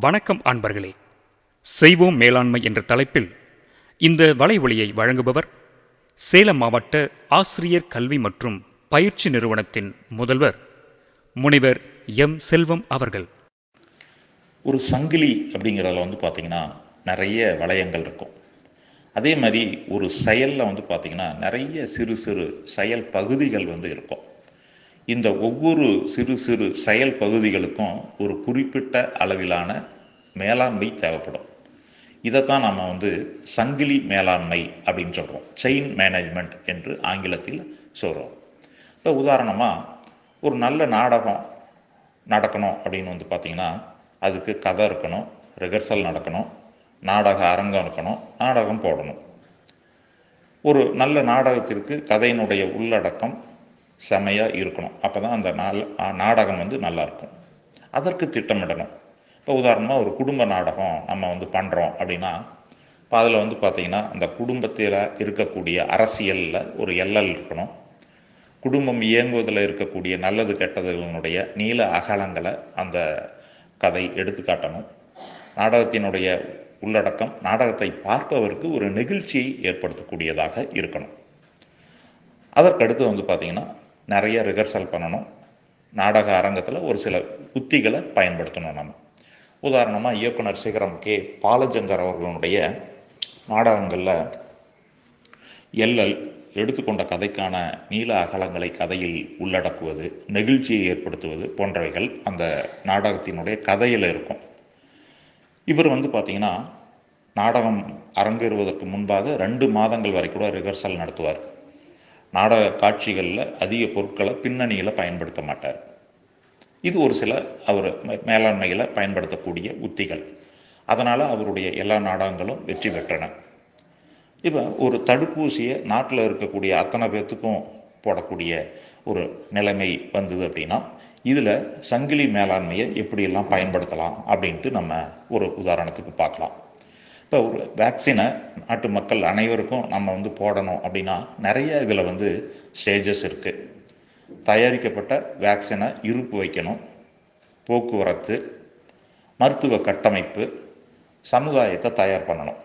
வணக்கம் அன்பர்களே. செய்வோம் மேலாண்மை என்ற தலைப்பில் இந்த வலைவொலியை வழங்குபவர் சேலம் மாவட்ட ஆசிரியர் கல்வி மற்றும் பயிற்சி நிறுவனத்தின் முதல்வர் முனைவர் எம். செல்வம் அவர்கள். ஒரு சங்கிலி அப்படிங்கிறதுல வந்து பார்த்திங்கன்னா நிறைய வளையங்கள் இருக்கும். அதே மாதிரி ஒரு செயலில் வந்து பார்த்திங்கன்னா நிறைய சிறு சிறு செயல் பகுதிகள் வந்து இருக்கும். இந்த ஒவ்வொரு சிறு சிறு செயல் பகுதிகளுக்கும் ஒரு குறிப்பிட்ட அளவிலான மேலாண்மை தேவைப்படும். இதைத்தான் நம்ம வந்து சங்கிலி மேலாண்மை அப்படின்னு சொல்கிறோம் செயின் மேனேஜ்மெண்ட் என்று ஆங்கிலத்தில் சொல்கிறோம் இப்போ உதாரணமாக ஒரு நல்ல நாடகம் நடக்கணும் அப்படின்னு வந்து பார்த்திங்கன்னா அதுக்கு கதை இருக்கணும் ரிஹர்சல் நடக்கணும் நாடக அரங்கம் இருக்கணும் நாடகம் போடணும். ஒரு நல்ல நாடகத்திற்கு கதையினுடைய உள்ளடக்கம் செமையாக இருக்கணும். அப்போ தான் அந்த நாள் நாடகம் வந்து நல்லா இருக்கும் அதற்கு திட்டமிடணும். இப்போ உதாரணமாக ஒரு குடும்ப நாடகம் நம்ம வந்து பண்ணுறோம் அப்படின்னா இப்போ அதில் வந்து பார்த்திங்கன்னா அந்த குடும்பத்தில் இருக்கக்கூடிய அரசியலில் ஒரு எல்லல் இருக்கணும். குடும்பம் இயங்குவதில் இருக்கக்கூடிய நல்லது கெட்டதுகளினுடைய நீள அகலங்களை அந்த கதை எடுத்துக்காட்டணும். நாடகத்தினுடைய உள்ளடக்கம் நாடகத்தை பார்ப்பவருக்கு ஒரு நெகிழ்ச்சியை ஏற்படுத்தக்கூடியதாக இருக்கணும். அதற்கடுத்து வந்து பார்த்திங்கன்னா நிறைய ரிஹர்சல் பண்ணணும். நாடக அரங்கத்தில் ஒரு சில உத்திகளை பயன்படுத்தணும் நம்ம. உதாரணமாக இயக்குனர் சிகரம் கே. பாலஜங்கர் அவர்களுடைய நாடகங்களில் எல்எல் எடுத்துக்கொண்ட கதைக்கான நீள அகலங்களை கதையில் உள்ளடக்குவது நெகிழ்ச்சியை ஏற்படுத்துவது போன்றவைகள் அந்த நாடகத்தினுடைய கதையில் இருக்கும். இவர் வந்து பார்த்திங்கன்னா நாடகம் அரங்கேறுவதற்கு முன்பாக ரெண்டு மாதங்கள் வரை கூட ரிஹர்சல் நடத்துவார். நாடக காட்சிகளில் அதிக பொருட்களை பின்னணியில் பயன்படுத்த மாட்டார். இது ஒரு சில அவர் மேலாண்மையில் பயன்படுத்தக்கூடிய உத்திகள். அதனால் அவருடைய எல்லா நாடகங்களும் வெற்றி பெற்றன. இப்போ ஒரு தடுப்பூசியை நாட்டில் இருக்கக்கூடிய அத்தனை பேர்த்துக்கும் போடக்கூடிய ஒரு நிலைமை வந்தது அப்படின்னா இதில் சங்கிலி மேலாண்மையை எப்படியெல்லாம் பயன்படுத்தலாம் அப்படின்ட்டு நம்ம ஒரு உதாரணத்துக்கு பார்க்கலாம். இப்போ ஒரு வேக்சினை நாட்டு மக்கள் அனைவருக்கும் நம்ம வந்து போடணும் அப்படின்னா நிறைய இதில் வந்து ஸ்டேஜஸ் இருக்குது தயாரிக்கப்பட்ட வேக்சினை இருப்பு வைக்கணும் போக்குவரத்து மருத்துவ கட்டமைப்பு சமுதாயத்தை தயார் பண்ணணும்.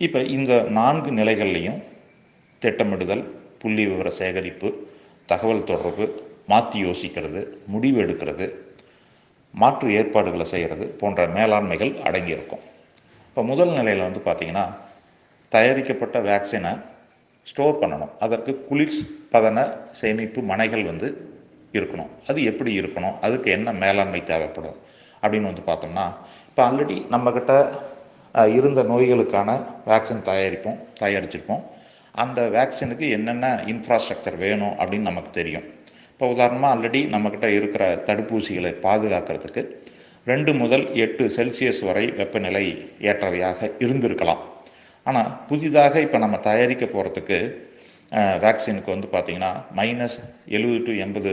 இப்போ இந்த நான்கு நிலைகள்லையும் திட்டமிடுதல் புள்ளி விவர சேகரிப்பு தகவல் தொடர்பு மாற்றி யோசிக்கிறது முடிவு எடுக்கிறது மாற்று ஏற்பாடுகளை செய்கிறது போன்ற மேலாண்மைகள் அடங்கியிருக்கும். இப்போ முதல் நிலையில் வந்து பார்த்திங்கன்னா தயாரிக்கப்பட்ட வேக்சினை ஸ்டோர் பண்ணணும். அதற்கு குளிர் பதன சேமிப்பு மனைகள் வந்து இருக்கணும். அது எப்படி இருக்கணும்? அதுக்கு என்ன மேலாண்மை தேவைப்படும்? அப்படின்னு வந்து பார்த்தோம்னா இப்போ ஆல்ரெடி நம்மக்கிட்ட இருந்த நோய்களுக்கான வேக்சின் தயாரிப்போம் தயாரிச்சிருப்போம். அந்த வேக்சினுக்கு என்னென்ன இன்ஃப்ராஸ்ட்ரக்சர் வேணும் அப்படின்னு நமக்கு தெரியும். இப்போ உதாரணமாக ஆல்ரெடி நம்மக்கிட்ட இருக்கிற தடுப்பூசிகளை பாதுகாக்கிறதுக்கு ரெண்டு முதல் எட்டு செல்சியஸ் வரை வெப்பநிலை ஏற்றவையாக இருந்திருக்கலாம். ஆனால் புதிதாக இப்போ நம்ம தயாரிக்க போகிறதுக்கு வேக்சினுக்கு வந்து பார்த்திங்கன்னா மைனஸ் எழுபது டு எண்பது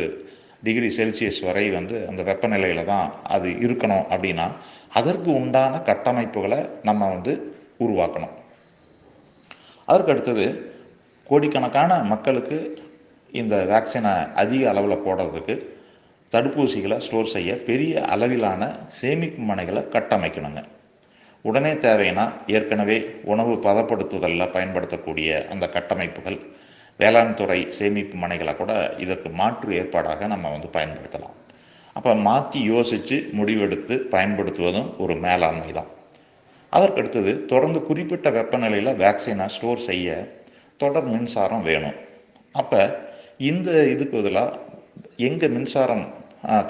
டிகிரி செல்சியஸ் வரை வந்து அந்த வெப்பநிலையில் தான் அது இருக்கணும் அப்படின்னா அதற்கு உண்டான கட்டமைப்புகளை நம்ம வந்து உருவாக்கணும். அதற்கு அடுத்தது கோடிக்கணக்கான மக்களுக்கு இந்த வேக்சினை அதிக அளவில் போடுறதுக்கு தடுப்பூசிகளை ஸ்டோர் செய்ய பெரிய அளவிலான சேமிப்பு மனைகளை கட்டமைக்கணுங்க. உடனே தேவைன்னா ஏற்கனவே உணவு பதப்படுத்துதலில் பயன்படுத்தக்கூடிய அந்த கட்டமைப்புகள் வேளாண் துறை சேமிப்பு மனைகளை கூட இதற்கு மாற்று ஏற்பாடாக நம்ம வந்து பயன்படுத்தலாம். அப்போ மாற்றி யோசித்து முடிவெடுத்து பயன்படுத்துவதும் ஒரு மேலாண்மை தான். அதற்கடுத்தது தொடர்ந்து குறிப்பிட்ட வெப்பநிலையில் வேக்சினை ஸ்டோர் செய்ய தொடர் மின்சாரம் வேணும். அப்போ இந்த இதுக்கு பதிலாக எங்கே மின்சாரம்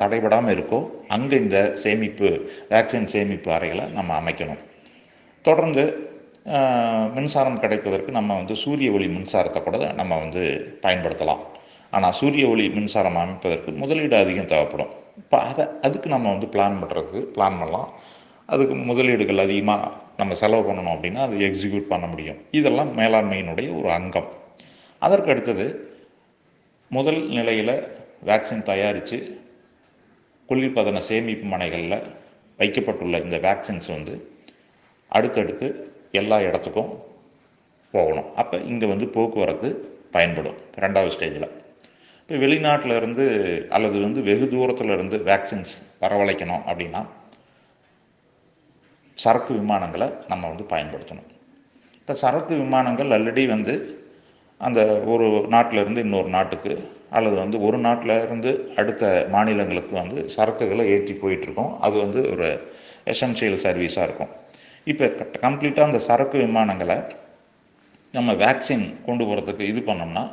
தடைபடாமல் இருக்கோ அங்கே இந்த சேமிப்பு வேக்சின் சேமிப்பு அறைகளை நம்ம அமைக்கணும். தொடர்ந்து மின்சாரம் கிடைப்பதற்கு நம்ம வந்து சூரிய ஒளி மின்சாரத்தை கூட நம்ம வந்து பயன்படுத்தலாம். ஆனால் சூரிய ஒளி மின்சாரம் அமைப்பதற்கு முதலீடு அதிகம் தேவைப்படும். இப்போ அதை அதுக்கு நம்ம வந்து பிளான் பண்ணுறதுக்கு பிளான் பண்ணலாம். அதுக்கு முதலீடுகள் அதிகமாக நம்ம செலவு பண்ணணும் அப்படின்னா அது எக்ஸிக்யூட் பண்ண முடியும். இதெல்லாம் மேலாண்மையினுடைய ஒரு அங்கம். அதற்கு அடுத்தது முதல் நிலையில் வேக்சின் தயாரித்து குளிர்பதன சேமிப்பு மனைகளில் வைக்கப்பட்டுள்ள இந்த வேக்சின்ஸ் வந்து அடுத்தடுத்து எல்லா இடத்துக்கும் போகணும். அப்போ இங்கே வந்து போக்குவரத்து பயன்படும். ரெண்டாவது ஸ்டேஜில் இப்போ வெளிநாட்டில் இருந்து அல்லது வந்து வெகு தூரத்தில் இருந்து வேக்சின்ஸ் வரவழைக்கணும் அப்படின்னா சரக்கு விமானங்களை நம்ம வந்து பயன்படுத்தணும். இப்போ சரக்கு விமானங்கள் ஆல்ரெடி வந்து அந்த ஒரு நாட்டிலேருந்து இன்னொரு நாட்டுக்கு அல்லது வந்து ஒரு நாட்டில் இருந்து அடுத்த மாநிலங்களுக்கு வந்து சரக்குகளை ஏற்றி போயிட்டுருக்கோம். அது வந்து ஒரு எசென்ஷியல் சர்வீஸாக இருக்கும். இப்போ கம்ப்ளீட்டாக அந்த சரக்கு விமானங்களை நம்ம வேக்சின் கொண்டு போகிறதுக்கு இது பண்ணோம்னா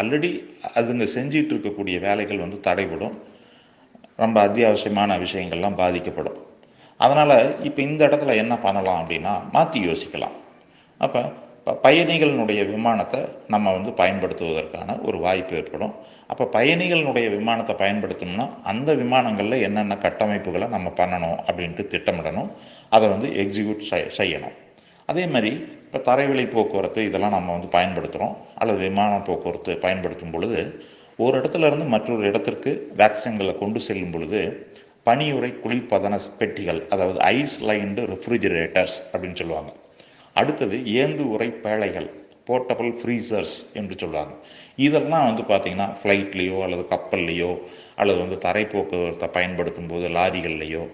ஆல்ரெடி அதுங்க செஞ்சிட்டு இருக்கக்கூடிய வேலைகள் வந்து தடைபடும். ரொம்ப அத்தியாவசியமான விஷயங்கள்லாம் பாதிக்கப்படும். அதனால் இப்போ இந்த இடத்துல என்ன பண்ணலாம் அப்படின்னா மாற்றி யோசிக்கலாம். அப்போ பயணிகளினுடைய விமானத்தை நம்ம வந்து பயன்படுத்துவதற்கான ஒரு வாய்ப்பு ஏற்படும். அப்போ பயணிகளினுடைய விமானத்தை பயன்படுத்தணும்னா அந்த விமானங்களில் என்னென்ன கட்டமைப்புகளை நம்ம பண்ணணும் அப்படின்ட்டு திட்டமிடணும். அதை வந்து எக்ஸிக்யூட் செய்யணும். அதே மாதிரி இப்போ தரைவழி போக்குவரத்து இதெல்லாம் நம்ம வந்து பயன்படுத்துகிறோம் அல்லது விமான போக்குவரத்து பயன்படுத்தும் பொழுது ஒரு இடத்துல இருந்து மற்றொரு இடத்திற்கு வேக்சின்களை கொண்டு செல்லும் பொழுது பனியுறை குளிர்பதன பெட்டிகள் அதாவது ஐஸ் லைன்டு ரெஃப்ரிஜிரேட்டர்ஸ் அப்படின்னு சொல்லுவாங்க. அடுத்தது ஏந்து உரை பேழைகள் போர்ட்டபிள் ஃப்ரீசர்ஸ் என்று சொல்லுவாங்க. இதெல்லாம் வந்து பார்த்திங்கன்னா ஃப்ளைட்லேயோ அல்லது கப்பல்லையோ அல்லது வந்து தரை போக்குவரத்தை பயன்படுத்தும் போது லாரிகள்லையோ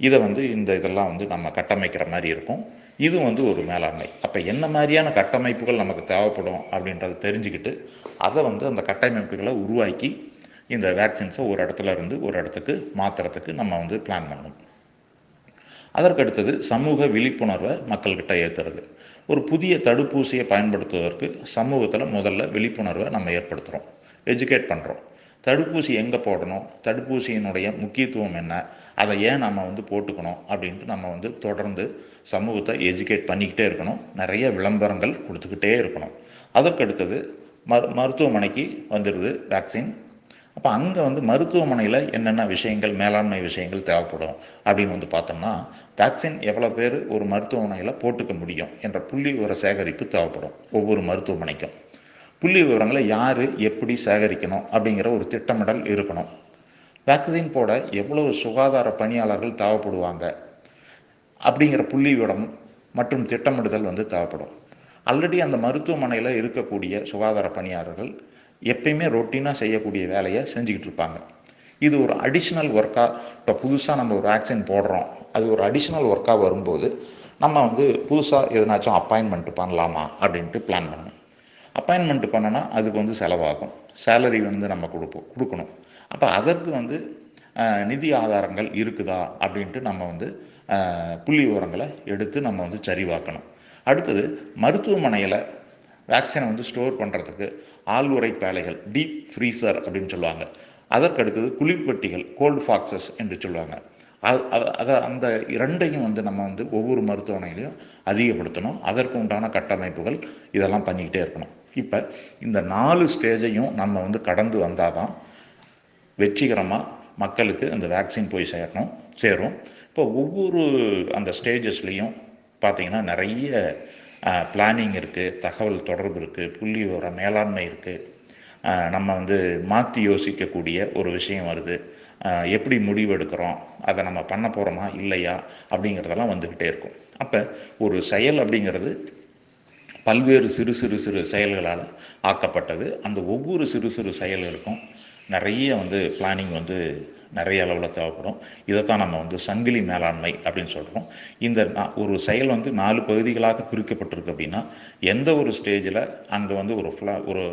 இதை வந்து இந்த இதெல்லாம் வந்து நம்ம கட்டமைக்கிற மாதிரி இருக்கும். இது வந்து ஒரு மேலாண்மை. அப்போ என்ன மாதிரியான கட்டமைப்புகள் நமக்கு தேவைப்படும் அப்படின்றத தெரிஞ்சுக்கிட்டு அதை வந்து அந்த கட்டமைப்புகளை உருவாக்கி இந்த வேக்சின்ஸை ஒரு இடத்துல இருந்து ஒரு இடத்துக்கு மாற்றுறதுக்கு நம்ம வந்து பிளான் பண்ணணும். அதற்கடுத்தது சமூக விழிப்புணர்வை மக்கள்கிட்ட ஏற்றுறது ஒரு புதிய தடுப்பூசியை பயன்படுத்துவதற்கு சமூகத்தில் முதல்ல விழிப்புணர்வை நம்ம ஏற்படுத்துகிறோம் எஜுகேட் பண்ணுறோம் தடுப்பூசி எங்கே போடணும்? தடுப்பூசியினுடைய முக்கியத்துவம் என்ன? அதை ஏன் நம்ம வந்து போட்டுக்கணும்? அப்படின்ட்டு நம்ம வந்து தொடர்ந்து சமூகத்தை எஜுகேட் பண்ணிக்கிட்டே இருக்கணும். நிறைய விளம்பரங்கள் கொடுத்துக்கிட்டே இருக்கணும். அதற்கடுத்தது மரு மருத்துவமனைக்கு வந்துடுது வேக்சின் அப்போ அங்கே வந்து மருத்துவமனையில் என்னென்ன விஷயங்கள் மேலாண்மை விஷயங்கள் தேவைப்படும் அப்படின்னு வந்து பார்த்தோம்னா வேக்சின் எவ்வளோ பேர் ஒரு மருத்துவமனையில் போட்டுக்க முடியும் என்ற புள்ளி விவர சேகரிப்பு தேவைப்படும் ஒவ்வொரு மருத்துவமனைக்கும். புள்ளி விவரங்களை யார் எப்படி சேகரிக்கணும் அப்படிங்கிற ஒரு திட்டமிடல் இருக்கணும். வேக்சின் போட எவ்வளவு சுகாதார பணியாளர்கள் தேவைப்படுவாங்க அப்படிங்கிற புள்ளி விவரம் மற்றும் திட்டமிடுதல் வந்து தேவைப்படும். ஆல்ரெடி அந்த மருத்துவமனையில் இருக்கக்கூடிய சுகாதார பணியாளர்கள் எப்பயுமே ரொட்டீனாக செய்யக்கூடிய வேலையை செஞ்சுக்கிட்டு இருப்பாங்க. இது ஒரு அடிஷ்னல் ஒர்க்காக இப்போ புதுசாக நம்ம ஒரு வேக்சின் போடுறோம். அது ஒரு அடிஷ்னல் ஒர்க்காக வரும்போது நம்ம வந்து புதுசாக எதனாச்சும் அப்பாயின்மெண்ட் பண்ணலாமா அப்படின்ட்டு பிளான் பண்ணணும் அப்பாயின்மெண்ட் பண்ணனா அதுக்கு வந்து செலவாகும். சேலரி வந்து நம்ம கொடுப்போம் கொடுக்கணும். அப்போ அதற்கு வந்து நிதி ஆதாரங்கள் இருக்குதா அப்படின்ட்டு நம்ம வந்து புள்ளி விவரங்களை எடுத்து நம்ம வந்து சரிவாக்கணும் அடுத்தது மருத்துவமனையில் வேக்சினை வந்து ஸ்டோர் பண்ணுறதுக்கு ஆழ்வுரை பேலைகள் டீப் ஃப்ரீசர் அப்படின்னு சொல்லுவாங்க. அதற்கடுத்தது குளிர்பெட்டிகள் கோல்டு ஃபாக்ஸஸ் என்று சொல்லுவாங்க. அதை அந்த இரண்டையும் வந்து நம்ம வந்து ஒவ்வொரு மருத்துவமனையிலையும் அதிகப்படுத்தணும். அதற்கு உண்டான கட்டமைப்புகள் இதெல்லாம் பண்ணிக்கிட்டே இருக்கணும். இப்போ இந்த நாலு ஸ்டேஜையும் நம்ம வந்து கடந்து வந்தால் தான் வெற்றிகரமாக மக்களுக்கு அந்த வேக்சின் போய் சேரணும் சேரும். இப்போ ஒவ்வொரு அந்த ஸ்டேஜஸ்லேயும் பார்த்திங்கன்னா நிறைய பிளானிங் இருக்குது தகவல் தொடர்பு இருக்குது புள்ளி விவர மேலாண்மை இருக்குது நம்ம வந்து மாற்றி யோசிக்கக்கூடிய ஒரு விஷயம் வருது. எப்படி முடிவெடுக்கிறோம் அதை நம்ம பண்ண போகிறோமா இல்லையா அப்படிங்கிறதெல்லாம் வந்துக்கிட்டே இருக்கும். அப்போ ஒரு செயல் அப்படிங்கிறது பல்வேறு சிறு சிறு சிறு செயல்களால் ஆக்கப்பட்டது. அந்த ஒவ்வொரு சிறு சிறு செயல்களுக்கும் நிறைய வந்து பிளானிங் வந்து நிறைய அளவில் தேவைப்படும். இதைத்தான் நம்ம வந்து சங்கிலி மேலாண்மை அப்படின்னு சொல்கிறோம் இந்த ஒரு செயல் வந்து நாலு பகுதிகளாக பிரிக்கப்பட்டிருக்கு அப்படின்னா எந்த ஒரு ஸ்டேஜில் அங்கே வந்து ஒரு ஃப்ளா ஒரு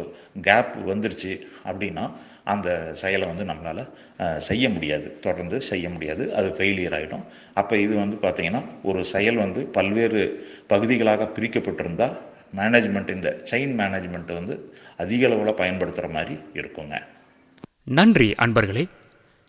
கேப் வந்துருச்சு அப்படின்னா அந்த செயலை வந்து நம்மளால் செய்ய முடியாது. தொடர்ந்து செய்ய முடியாது. அது ஃபெயிலியர் ஆகிடும் அப்போ இது வந்து பார்த்திங்கன்னா ஒரு செயல் வந்து பல்வேறு பகுதிகளாக பிரிக்கப்பட்டிருந்தால் மேனேஜ்மெண்ட் இந்த செயின் மேனேஜ்மெண்ட் வந்து அதிக அளவில் பயன்படுத்துகிற மாதிரி இருக்குங்க. நன்றி அன்பர்களே.